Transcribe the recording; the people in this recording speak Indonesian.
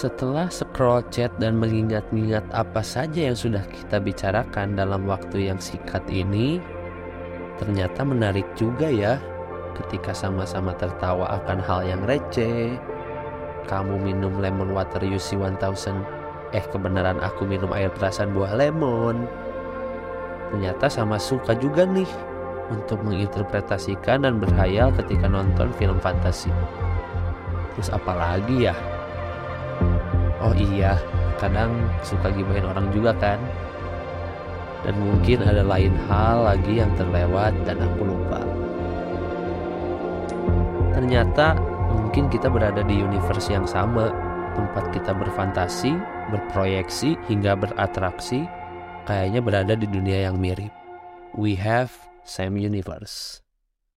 Setelah scroll chat dan mengingat-ingat apa saja yang sudah kita bicarakan dalam waktu yang singkat ini, ternyata menarik juga ya ketika sama-sama tertawa akan hal yang receh. Kamu minum lemon water UC 1000, eh kebenaran aku minum air perasan buah lemon. Ternyata sama suka juga nih untuk menginterpretasikan dan berhayal ketika nonton film fantasi. Terus apa lagi ya? Oh iya, kadang suka gibahin orang juga kan? Dan mungkin ada lain hal lagi yang terlewat dan aku lupa. Ternyata mungkin kita berada di universe yang sama, tempat kita berfantasi, berproyeksi, hingga beratraksi, kayaknya berada di dunia yang mirip. We have same universe.